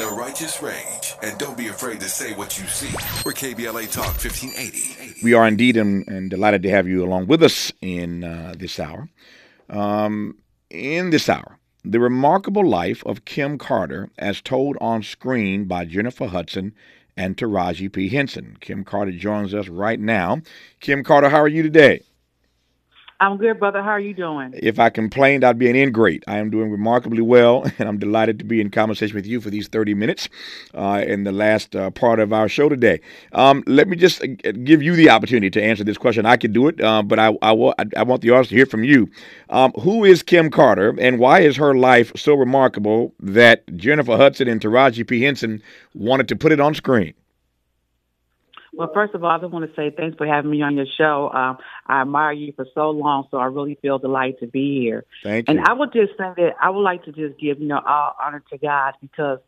A righteous rage and don't be afraid to say what you see. We're KBLA Talk 1580. We are indeed and, and delighted to have you along with us in uh, this hour. Um, in this hour, the remarkable life of Kim Carter as told on screen by Jennifer Hudson and Taraji P. Henson. Kim Carter joins us right now. Kim Carter, how are you today? I'm good, brother. How are you doing? If I complained, I'd be an ingrate. I am doing remarkably well, and I'm delighted to be in conversation with you for these 30 minutes uh, in the last uh, part of our show today. Um, let me just uh, give you the opportunity to answer this question. I can do it, uh, but I, I, I, want the audience to hear from you. Um, who is Kim Carter, and why is her life so remarkable that Jennifer Hudson and Taraji P. Henson wanted to put it on screen? Well, first of all, I just want to say thanks for having me on your show. Um, I admire you for so long, so I really feel delighted to be here. Thank you. And I would just say that I would like to just give, you know, all honor to God because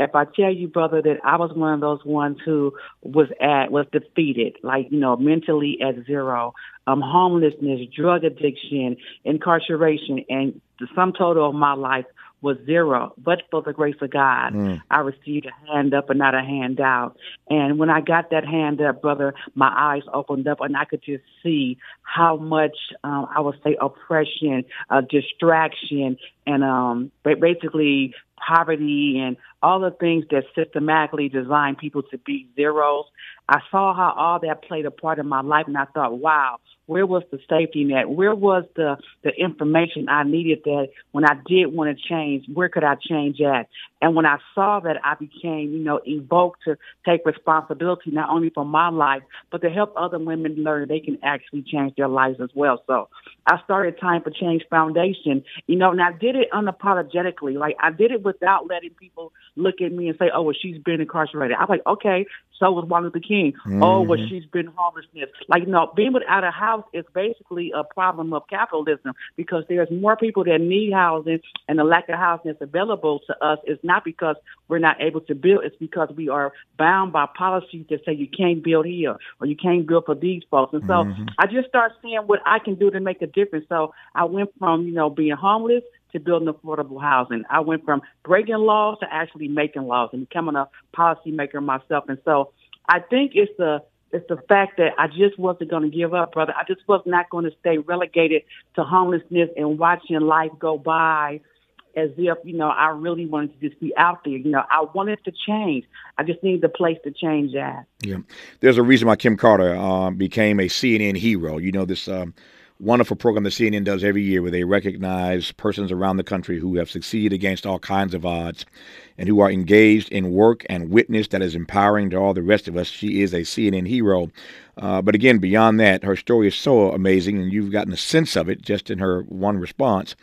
if I tell you, brother, that I was one of those ones who was at was defeated, like you know, mentally at zero, um, homelessness, drug addiction, incarceration, and the sum total of my life was zero, but for the grace of God, mm. I received a hand up and not a hand out. And when I got that hand up, brother, my eyes opened up and I could just see how much, um, I would say oppression, uh, distraction, and, um, basically poverty and all the things that systematically design people to be zeros. I saw how all that played a part in my life and I thought, wow, where was the safety net? Where was the, the information I needed that when I did want to change, where could I change at? And when I saw that, I became, you know, evoked to take responsibility not only for my life, but to help other women learn they can actually change their lives as well. So I started Time for Change Foundation, you know, and I did it unapologetically. Like I did it without letting people look at me and say, oh, well, she's been incarcerated. I'm like, okay, so was Martin Luther King. Mm-hmm. Oh, well, she's been homelessness. Like, you know, being without a house is basically a problem of capitalism because there's more people that need housing and the lack of housing that's available to us is not because we're not able to build. It's because we are bound by policies that say you can't build here or you can't build for these folks. And so mm-hmm. I just start seeing what I can do to make a difference. So I went from, you know, being homeless to building affordable housing. I went from breaking laws to actually making laws and becoming a policymaker myself. And so I think it's the it's the fact that I just wasn't going to give up, brother. I just was not going to stay relegated to homelessness and watching life go by as if, you know, I really wanted to just be out there. You know, I wanted to change. I just needed a place to change at. Yeah. There's a reason why Kim Carter um, became a CNN hero. You know, this um, wonderful program that CNN does every year where they recognize persons around the country who have succeeded against all kinds of odds and who are engaged in work and witness that is empowering to all the rest of us. She is a CNN hero. Uh, but again, beyond that, her story is so amazing, and you've gotten a sense of it just in her one response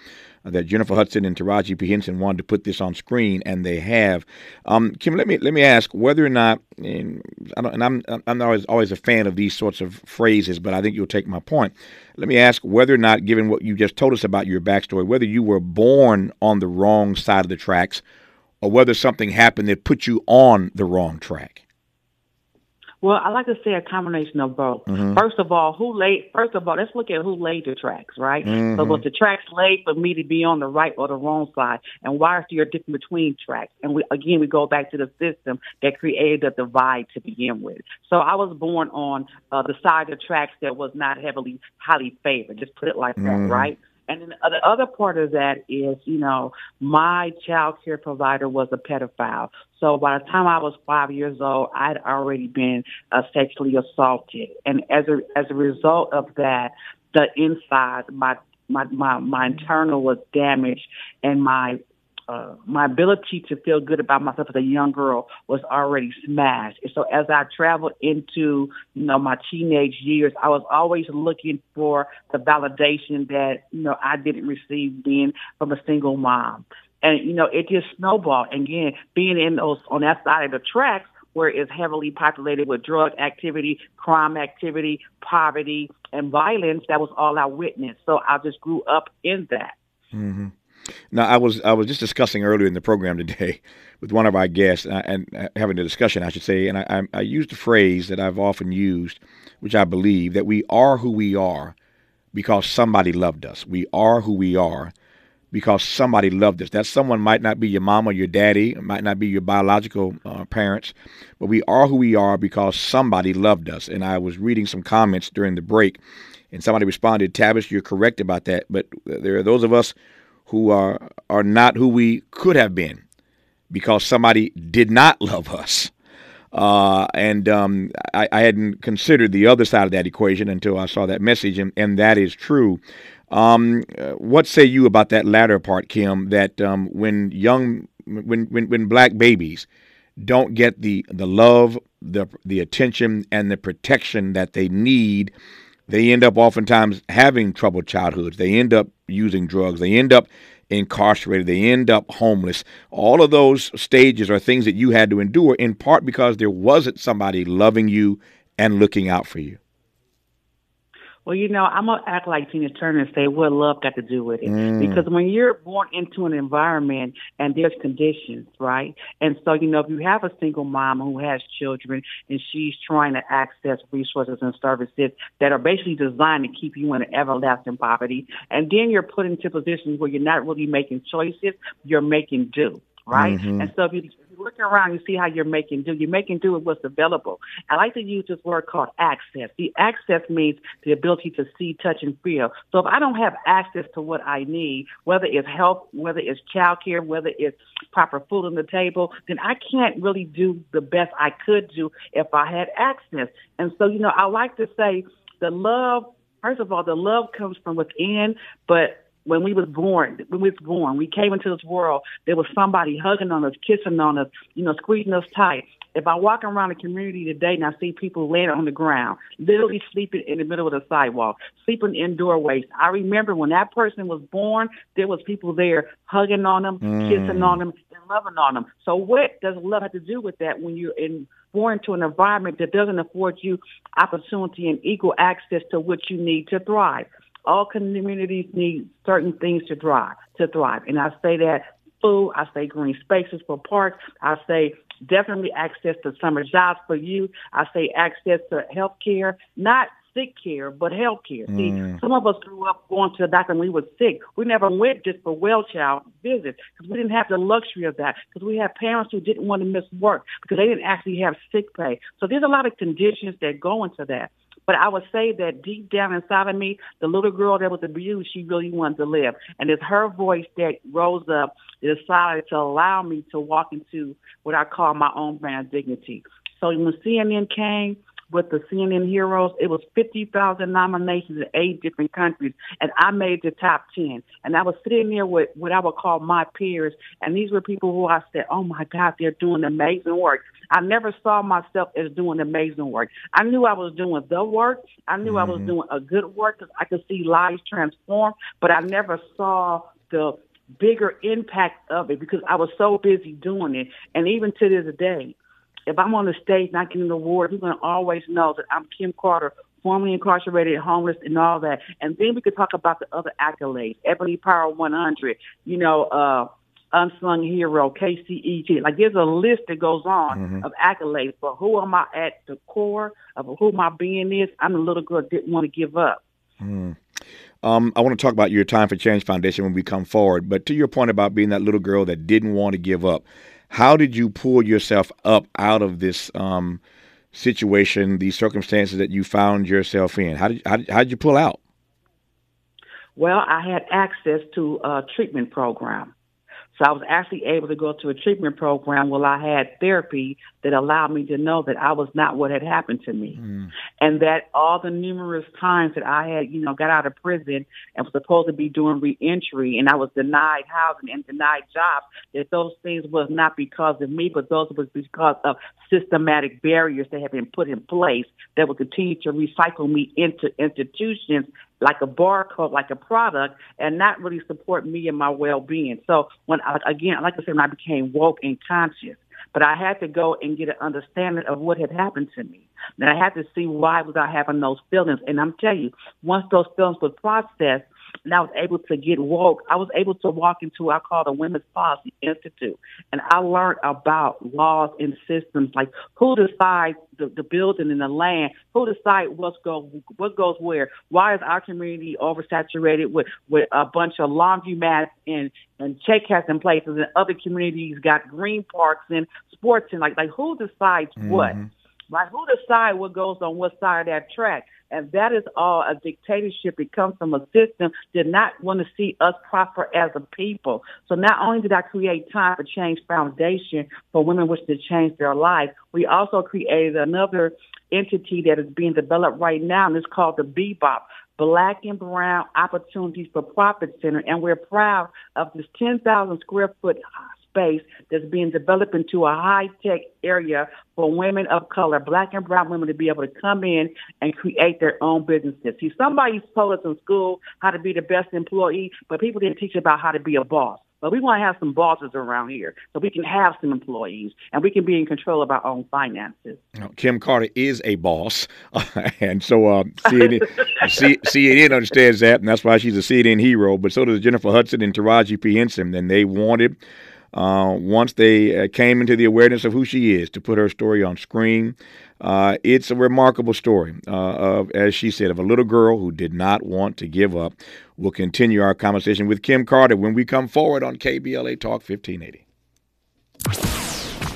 that Jennifer Hudson and Taraji P. Henson wanted to put this on screen, and they have. Um, Kim, let me let me ask whether or not, and, and I'm I'm always always a fan of these sorts of phrases, but I think you'll take my point. Let me ask whether or not, given what you just told us about your backstory, whether you were born on the wrong side of the tracks, or whether something happened that put you on the wrong track. Well, I like to say a combination of both. Mm-hmm. First of all, who laid? First of all, let's look at who laid the tracks, right? Mm-hmm. So was the tracks laid for me to be on the right or the wrong side? And why is there a difference between tracks? And we again we go back to the system that created the divide to begin with. So I was born on uh, the side of tracks that was not heavily highly favored. Just put it like mm-hmm. that, right? And then the other part of that is, you know, my child care provider was a pedophile. So by the time I was five years old, I'd already been uh, sexually assaulted. And as a, as a result of that, the inside, my, my, my, my internal was damaged and my uh, my ability to feel good about myself as a young girl was already smashed. And so as I traveled into, you know, my teenage years, I was always looking for the validation that, you know, I didn't receive being from a single mom. And, you know, it just snowballed. And again, being in those, on that side of the tracks, where it's heavily populated with drug activity, crime activity, poverty, and violence, that was all I witnessed. So I just grew up in that. Mm-hmm. Now, I was I was just discussing earlier in the program today with one of our guests uh, and uh, having a discussion, I should say, and I, I, I used a phrase that I've often used, which I believe that we are who we are because somebody loved us. We are who we are because somebody loved us. That someone might not be your mom or your daddy, might not be your biological uh, parents, but we are who we are because somebody loved us. And I was reading some comments during the break, and somebody responded, Tavis, you're correct about that, but there are those of us who are, are not who we could have been because somebody did not love us. Uh, and um, I, I, hadn't considered the other side of that equation until I saw that message, and, and that is true. Um, uh, what say you about that latter part, Kim? That um, when young, when, when when black babies don't get the the love, the the attention, and the protection that they need, they end up oftentimes having troubled childhoods. They end up using drugs. They end up incarcerated. They end up homeless. All of those stages are things that you had to endure in part because there wasn't somebody loving you and looking out for you. Well, you know, I'm gonna act like Tina Turner and say what love got to do with it. Mm. Because when you're born into an environment and there's conditions, right? And so, you know, if you have a single mom who has children and she's trying to access resources and services that are basically designed to keep you in an everlasting poverty, and then you're put into positions where you're not really making choices, you're making do right? Mm-hmm. And so if you look around, you see how you're making do. You're making do with what's available. I like to use this word called access. The access means the ability to see, touch, and feel. So if I don't have access to what I need, whether it's health, whether it's childcare, whether it's proper food on the table, then I can't really do the best I could do if I had access. And so, you know, I like to say the love, first of all, the love comes from within, but when we was born, when we was born, we came into this world, there was somebody hugging on us, kissing on us, you know, squeezing us tight. If I walk around the community today and I see people laying on the ground, literally sleeping in the middle of the sidewalk, sleeping in doorways, I remember when that person was born, there was people there hugging on them, mm. kissing on them, and loving on them. So what does love have to do with that when you're in born to an environment that doesn't afford you opportunity and equal access to what you need to thrive? All communities need certain things to thrive. To thrive, and I say that food. I say green spaces for parks. I say definitely access to summer jobs for youth. I say access to health care, not sick care, but health care. Mm. See, some of us grew up going to the doctor when we were sick. We never went just for well child visits because we didn't have the luxury of that because we had parents who didn't want to miss work because they didn't actually have sick pay. So there's a lot of conditions that go into that. But I would say that deep down inside of me, the little girl that was abused, she really wanted to live. And it's her voice that rose up, decided to allow me to walk into what I call my own brand of dignity. So when CNN came, with the CNN Heroes. It was 50,000 nominations in eight different countries, and I made the top 10. And I was sitting there with what I would call my peers, and these were people who I said, oh my God, they're doing amazing work. I never saw myself as doing amazing work. I knew I was doing the work. I knew mm-hmm. I was mm-hmm. doing a good work because I could see lives transform, but I never saw the bigger impact of it because I was so busy doing it. And even to this day, if I'm on the stage not getting an award, going to always know that I'm Kim Carter, formerly incarcerated, homeless, and all that. And then we could talk about the other accolades, Ebony Power 100, you know, uh, unsung hero, KCEG. Like there's a list that goes on mm-hmm. of accolades. But who am I at the core of who my being is? I'm a little girl that didn't want to give up. Mm. Um, I want to talk about your Time for Change Foundation when we come forward. But to your point about being that little girl that didn't want to give up, how did you pull yourself up out of this um, situation, these circumstances that you found yourself in? How did how did, how did you pull out? Well, I had access to a treatment program. So I was actually able to go to a treatment program where I had therapy that allowed me to know that I was not what had happened to me. Mm. And that all the numerous times that I had, you know, got out of prison and was supposed to be doing reentry and I was denied housing and denied jobs, that those things was not because of me, but those was because of systematic barriers that have been put in place that will continue to recycle me into institutions like a barcode, like a product, and not really support me and my well-being. So when I, again, like I said, when I became woke and conscious, but I had to go and get an understanding of what had happened to me. And I had to see why was I having those feelings. And I'm telling you, once those feelings were processed, and I was able to get woke. I was able to walk into I call the Women's Policy Institute, and I learned about laws and systems like who decides the, the building and the land, who decides what goes what goes where. Why is our community oversaturated with with a bunch of laundromats and and check in places, and other communities got green parks and sports and like like who decides mm-hmm. what? Like Who decides what goes on what side of that track? And that is all a dictatorship. It comes from a system that not want to see us prosper as a people. So not only did I create Time for Change Foundation for women wishing to change their life, we also created another entity that is being developed right now, and it's called the Bebop, Black and Brown Opportunities for Profit Center. And we're proud of this 10,000 square foot space that's being developed into a high tech area for women of color, black and brown women to be able to come in and create their own businesses. See, somebody told us in school how to be the best employee, but people didn't teach about how to be a boss. But we want to have some bosses around here so we can have some employees and we can be in control of our own finances. Kim Carter is a boss. and so uh, CNN, CNN understands that, and that's why she's a CNN hero. But so does Jennifer Hudson and Taraji P. Henson. And they wanted uh, once they uh, came into the awareness of who she is to put her story on screen. Uh, it's a remarkable story uh, of, as she said, of a little girl who did not want to give up. We'll continue our conversation with Kim Carter when we come forward on KBLA Talk 1580.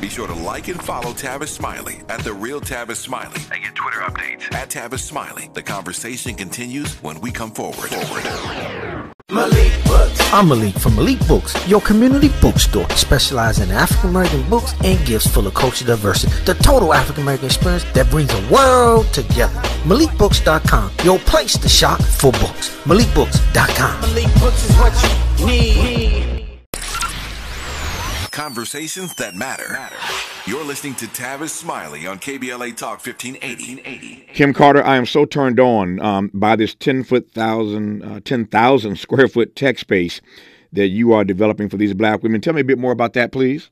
Be sure to like and follow Tavis Smiley at The Real Tavis Smiley and get Twitter updates at Tavis Smiley. The conversation continues when we come forward. forward. Malik Books. I'm Malik from Malik Books, your community bookstore, specializing in African American books and gifts full of cultural diversity. The total African American experience that brings the world together. MalikBooks.com, your place to shop for books. MalikBooks.com. Malik Books is what you need. Conversations that matter. You're listening to Tavis Smiley on KBLA Talk 1580. Kim Carter, I am so turned on um, by this 10 foot thousand, uh, 10,000 square foot tech space that you are developing for these black women. Tell me a bit more about that, please.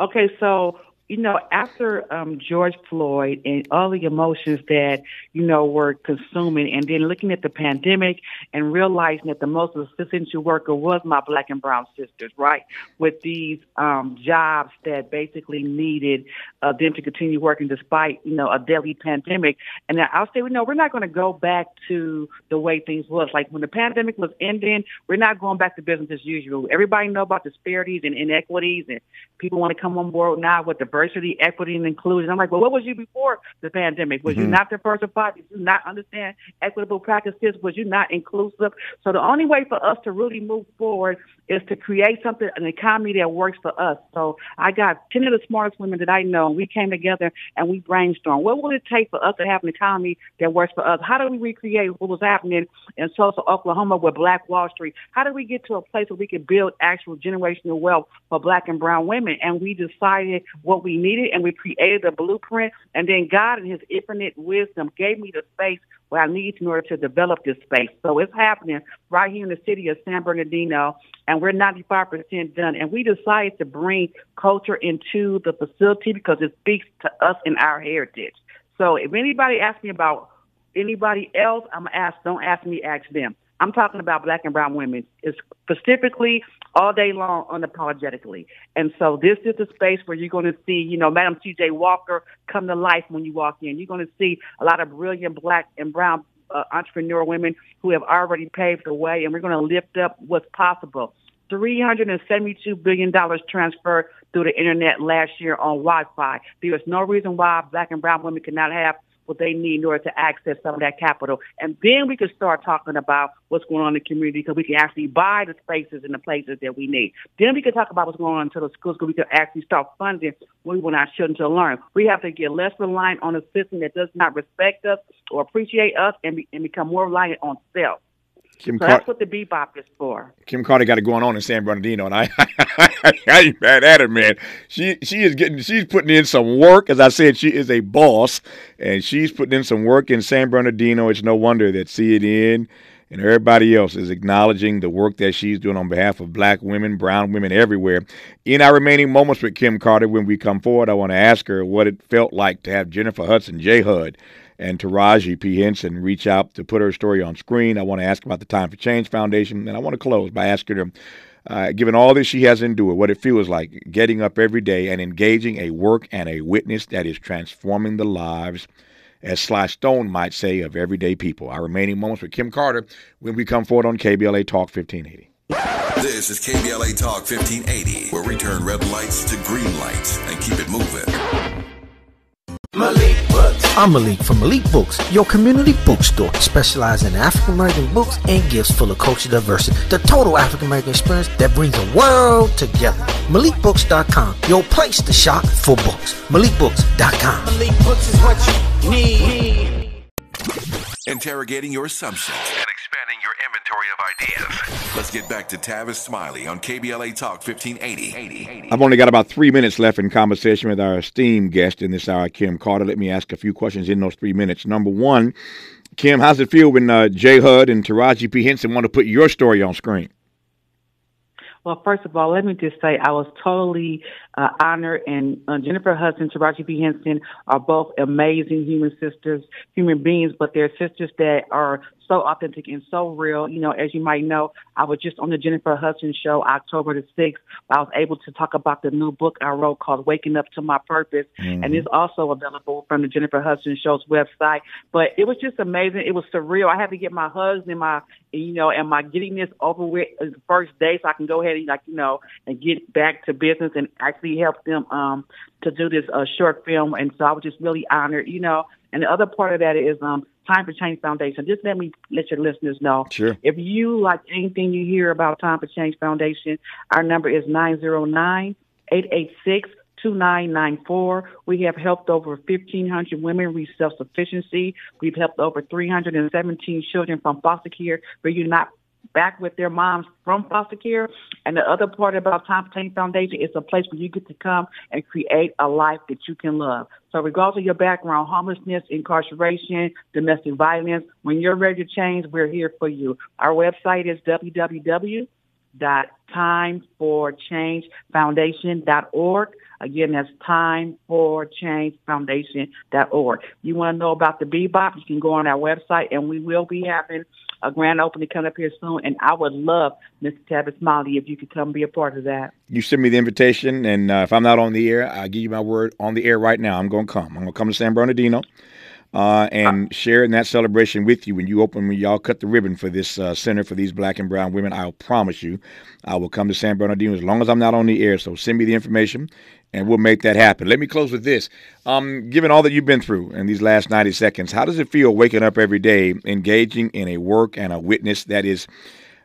Okay, so you know, after um, George Floyd and all the emotions that, you know, were consuming, and then looking at the pandemic and realizing that the most essential worker was my black and brown sisters, right? With these um, jobs that basically needed uh, them to continue working despite, you know, a deadly pandemic. And I'll say, you know, we're not going to go back to the way things was. Like when the pandemic was ending, we're not going back to business as usual. Everybody know about disparities and inequities, and people want to come on board now with the diversity, equity, and inclusion. I'm like, well, what was you before the pandemic? Was mm-hmm. you not diversified? Did you not understand equitable practices? Was you not inclusive? So the only way for us to really move forward is to create something, an economy that works for us. So I got 10 of the smartest women that I know, and we came together and we brainstormed. What would it take for us to have an economy that works for us? How do we recreate what was happening in Tulsa, Oklahoma with Black Wall Street? How do we get to a place where we can build actual generational wealth for black and brown women? And we decided what we needed and we created a blueprint. And then God in his infinite wisdom gave me the space what I need in order to develop this space. So it's happening right here in the city of San Bernardino, and we're 95% done. And we decided to bring culture into the facility because it speaks to us and our heritage. So if anybody asks me about anybody else, I'm to ask, don't ask me, ask them. I'm talking about black and brown women. It's specifically all day long unapologetically. And so this is the space where you're going to see, you know, Madam C.J. Walker come to life when you walk in. You're going to see a lot of brilliant black and brown uh, entrepreneur women who have already paved the way, and we're going to lift up what's possible. $372 billion transferred through the internet last year on Wi-Fi. There is no reason why black and brown women cannot have what they need in order to access some of that capital. And then we can start talking about what's going on in the community because we can actually buy the spaces and the places that we need. Then we can talk about what's going on in the schools because we can actually start funding what we want our children to learn. We have to get less reliant on a system that does not respect us or appreciate us and, be, and become more reliant on self. Kim so Car- that's what the bebop is for. Kim Carter got it going on in San Bernardino, and I, I ain't mad at her, man. She she is getting, she's putting in some work. As I said, she is a boss, and she's putting in some work in San Bernardino. It's no wonder that CNN and everybody else is acknowledging the work that she's doing on behalf of black women, brown women everywhere. In our remaining moments with Kim Carter, when we come forward, I want to ask her what it felt like to have Jennifer Hudson, J. Hud, and Taraji P. Henson reach out to put her story on screen. I want to ask about the Time for Change Foundation, and I want to close by asking her, uh, given all that she has endured, what it feels like getting up every day and engaging a work and a witness that is transforming the lives, as Sly Stone might say, of everyday people. Our remaining moments with Kim Carter when we come forward on KBLA Talk 1580. This is KBLA Talk 1580, where we turn red lights to green lights and keep it moving. Malik Books. I'm Malik from Malik Books, your community bookstore, specializing in African American books and gifts full of cultural diversity. The total African American experience that brings the world together. MalikBooks.com, your place to shop for books. MalikBooks.com. Malik Books is what you need. Interrogating your assumptions and expanding your inventory of ideas. Let's get back to Tavis Smiley on KBLA Talk 1580. I've only got about three minutes left in conversation with our esteemed guest in this hour, Kim Carter. Let me ask a few questions in those three minutes. Number one, Kim, how's it feel when uh, J. Hud and Taraji P. Henson want to put your story on screen? Well, first of all, let me just say I was totally uh, honored, and uh, Jennifer Hudson, Taraji P. Henson are both amazing human sisters, human beings, but they're sisters that are so authentic and so real. You know, as you might know, I was just on the Jennifer Hudson show October the 6th. I was able to talk about the new book I wrote called Waking Up to My Purpose. Mm-hmm. And it's also available from the Jennifer Hudson show's website. But it was just amazing. It was surreal. I had to get my hugs and my, you know, and my getting this over with the first day so I can go ahead and like, you know, and get back to business and actually help them, um, to do this uh, short film. And so I was just really honored, you know, and the other part of that is um, Time for Change Foundation. Just let me let your listeners know. Sure. If you like anything you hear about Time for Change Foundation, our number is 909 886 2994. We have helped over 1,500 women reach self sufficiency. We've helped over 317 children from foster care reunite back with their moms from foster care. And the other part about Time for Change Foundation is a place where you get to come and create a life that you can love. So regardless of your background, homelessness, incarceration, domestic violence, when you're ready to change, we're here for you. Our website is www.timeforchangefoundation.org. Again, that's timeforchangefoundation.org. You want to know about the Bebop, you can go on our website and we will be having a grand opening coming up here soon, and I would love, Mr. Tavis Smiley, if you could come be a part of that. You send me the invitation, and uh, if I'm not on the air, I give you my word on the air right now. I'm going to come. I'm going to come to San Bernardino. Uh, and uh, share in that celebration with you when you open when y'all cut the ribbon for this uh, center for these black and brown women. I'll promise you, I will come to San Bernardino as long as I'm not on the air. So send me the information, and we'll make that happen. Let me close with this. Um, given all that you've been through in these last 90 seconds, how does it feel waking up every day, engaging in a work and a witness that is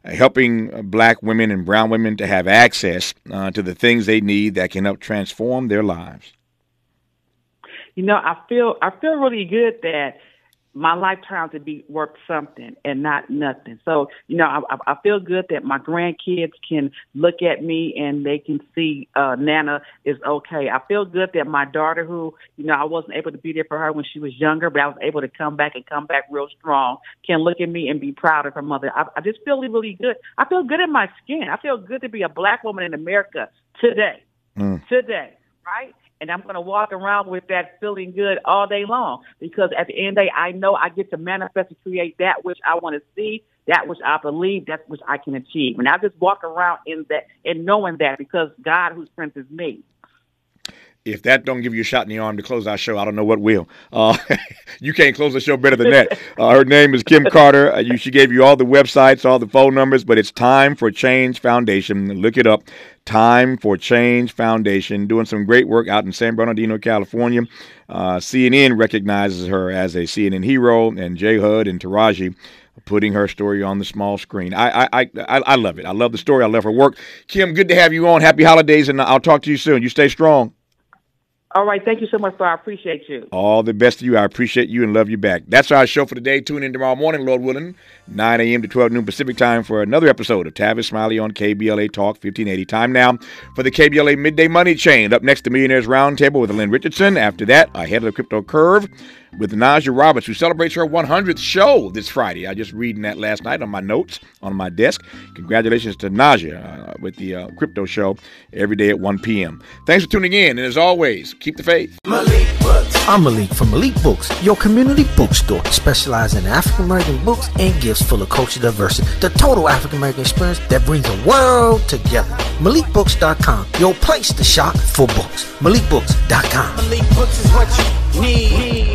uh, helping black women and brown women to have access uh, to the things they need that can help transform their lives? You know, I feel I feel really good that my life out to be worth something and not nothing. So, you know, I, I feel good that my grandkids can look at me and they can see uh, Nana is okay. I feel good that my daughter, who, you know, I wasn't able to be there for her when she was younger, but I was able to come back and come back real strong, can look at me and be proud of her mother. I, I just feel really good. I feel good in my skin. I feel good to be a black woman in America today. Mm. Today, right? And I'm going to walk around with that feeling good all day long because at the end of the day, I know I get to manifest and create that which I want to see, that which I believe, that which I can achieve. And I just walk around in that and knowing that because God who strengthens me if that don't give you a shot in the arm to close our show, I don't know what will. Uh, you can't close the show better than that. Uh, her name is Kim Carter. Uh, you, she gave you all the websites, all the phone numbers, but it's Time for Change Foundation. Look it up. Time for Change Foundation, doing some great work out in San Bernardino, California. Uh, CNN recognizes her as a CNN hero, and J. Hud and Taraji putting her story on the small screen. I, I, I, I love it. I love the story. I love her work. Kim, good to have you on. Happy holidays, and I'll talk to you soon. You stay strong. All right. Thank you so much, sir. I appreciate you. All the best to you. I appreciate you and love you back. That's our show for today. Tune in tomorrow morning, Lord willing, 9 a.m. to 12 noon Pacific time for another episode of Tavis Smiley on KBLA Talk 1580. Time now for the KBLA Midday Money Chain. Up next, the Millionaires Roundtable with Lynn Richardson. After that, ahead of the crypto curve with Najah Roberts, who celebrates her 100th show this Friday. I just reading that last night on my notes on my desk. Congratulations to Najah uh, with the uh, crypto show every day at 1 p.m. Thanks for tuning in, and as always, keep the faith. Malik Books. I'm Malik from Malik Books, your community bookstore, specializing in African American books and gifts full of culture diversity, the total African American experience that brings the world together. MalikBooks.com, your place to shop for books. MalikBooks.com. Malik Books is what you need.